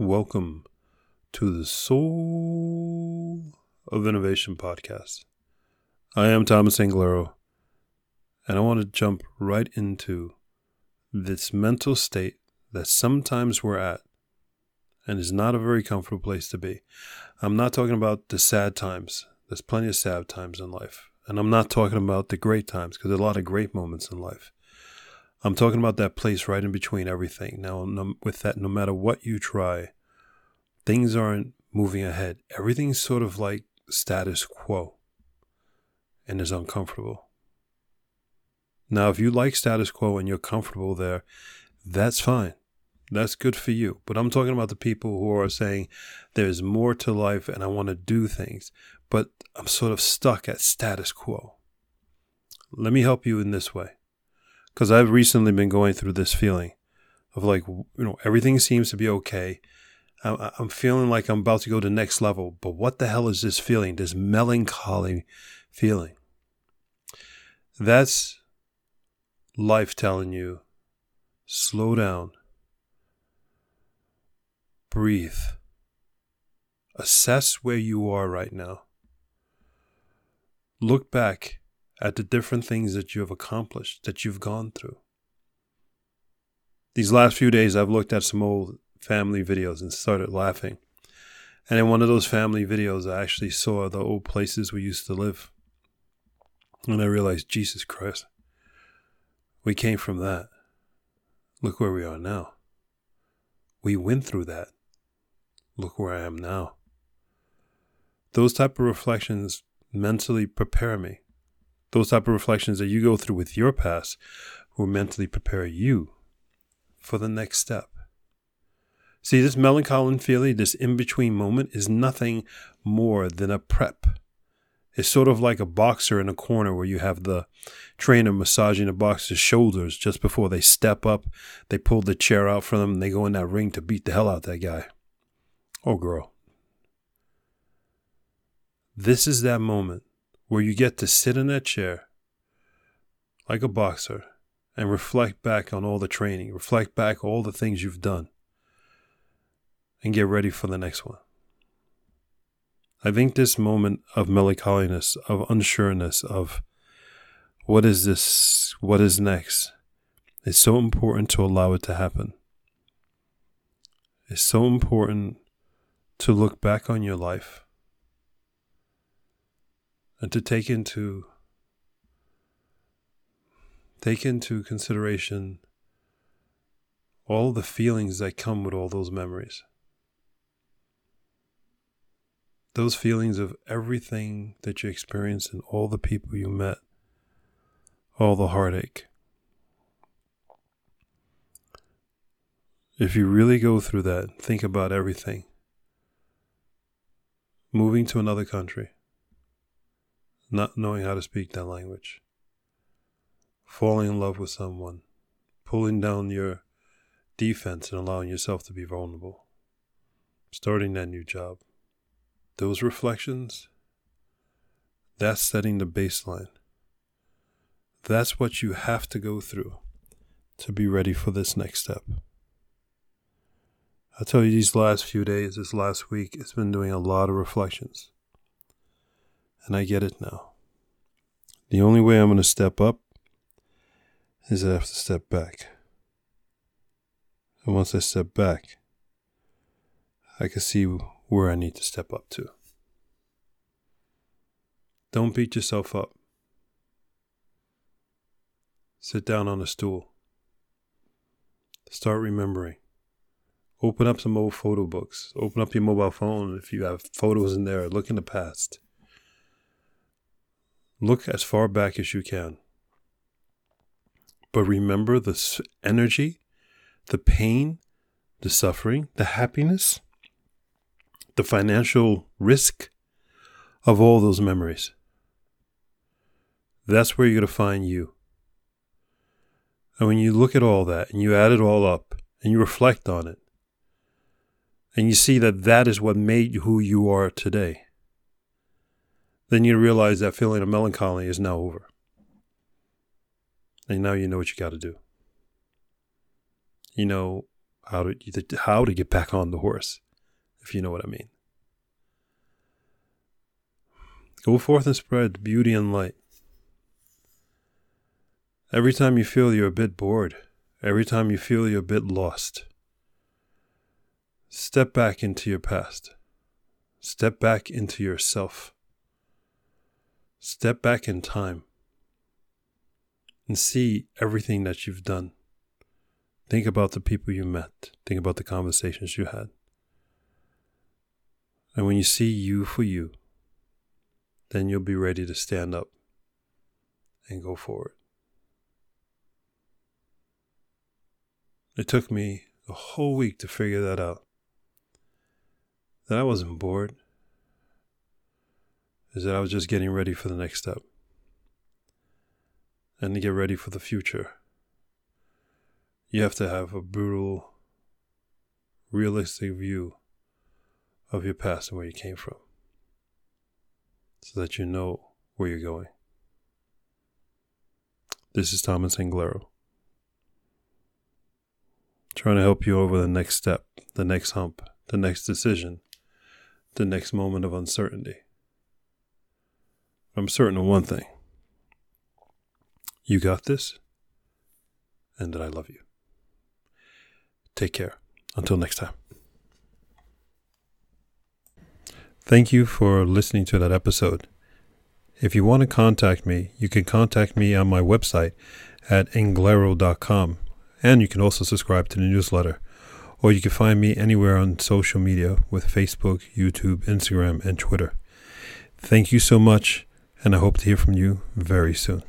Welcome to the Soul of Innovation podcast. I am Thomas Anglero, and I want to jump right into this mental state that sometimes we're at and is not a very comfortable place to be. I'm not talking about the sad times. There's plenty of sad times in life. And I'm not talking about the great times because there's a lot of great moments in life. I'm talking about that place right in between everything. Now, no, with that, no matter what you try, things aren't moving ahead. Everything's sort of like status quo and is uncomfortable. Now, if you like status quo and you're comfortable there, that's fine. That's good for you. But I'm talking about the people who are saying there's more to life and I want to do things, but I'm sort of stuck at status quo. Let me help you in this way. Because I've recently been going through this feeling of like, you know, everything seems to be okay. I'm feeling like I'm about to go to next level, but what the hell is this feeling? This melancholy feeling. That's life telling you slow down, breathe, assess where you are right now. Look back at the different things that you have accomplished, that you've gone through. These last few days, I've looked at some old family videos and started laughing. And in one of those family videos, I actually saw the old places we used to live. And I realized, Jesus Christ, we came from that. Look where we are now. We went through that. Look where I am now. Those type of reflections mentally prepare me. Those type of reflections that you go through with your past will mentally prepare you for the next step. See, this melancholy feeling, this in between moment, is nothing more than a prep. It's sort of like a boxer in a corner where you have the trainer massaging the boxer's shoulders just before they step up. They pull the chair out from them and they go in that ring to beat the hell out that guy or girl. This is that moment where you get to sit in that chair like a boxer and reflect back on all the training, reflect back all the things you've done, and get ready for the next one. I think this moment of melancholiness, of unsureness, of what is this, what is next, is so important to allow it to happen. It's so important to look back on your life and to take into take into consideration all the feelings that come with all those memories. Those feelings of everything that you experienced and all the people you met, all the heartache. If you really go through that, think about everything. Moving to another country not knowing how to speak that language, falling in love with someone, pulling down your defense and allowing yourself to be vulnerable, starting that new job. Those reflections, that's setting the baseline. That's what you have to go through to be ready for this next step. I tell you, these last few days, this last week, it's been doing a lot of reflections. And I get it now. The only way I'm going to step up is I have to step back. And once I step back, I can see where I need to step up to. Don't beat yourself up. Sit down on a stool. Start remembering. Open up some old photo books. Open up your mobile phone if you have photos in there. Look in the past. Look as far back as you can. But remember the energy, the pain, the suffering, the happiness, the financial risk of all those memories. That's where you're going to find you. And when you look at all that and you add it all up and you reflect on it, and you see that that is what made who you are today then you realize that feeling of melancholy is now over. And now you know what you got to do. You know how to how to get back on the horse, if you know what I mean. Go forth and spread beauty and light. Every time you feel you're a bit bored, every time you feel you're a bit lost, step back into your past. Step back into yourself. Step back in time and see everything that you've done. Think about the people you met. Think about the conversations you had. And when you see you for you, then you'll be ready to stand up and go forward. It took me a whole week to figure that out. That I wasn't bored, is that I was just getting ready for the next step and to get ready for the future you have to have a brutal, realistic view of your past and where you came from so that you know where you're going. This is Thomas Anglero. Trying to help you over the next step, the next hump, the next decision, the next moment of uncertainty. I'm certain of one thing you got this, and that I love you. Take care. Until next time. Thank you for listening to that episode. If you want to contact me, you can contact me on my website at anglero.com, and you can also subscribe to the newsletter. Or you can find me anywhere on social media with Facebook, YouTube, Instagram, and Twitter. Thank you so much, and I hope to hear from you very soon.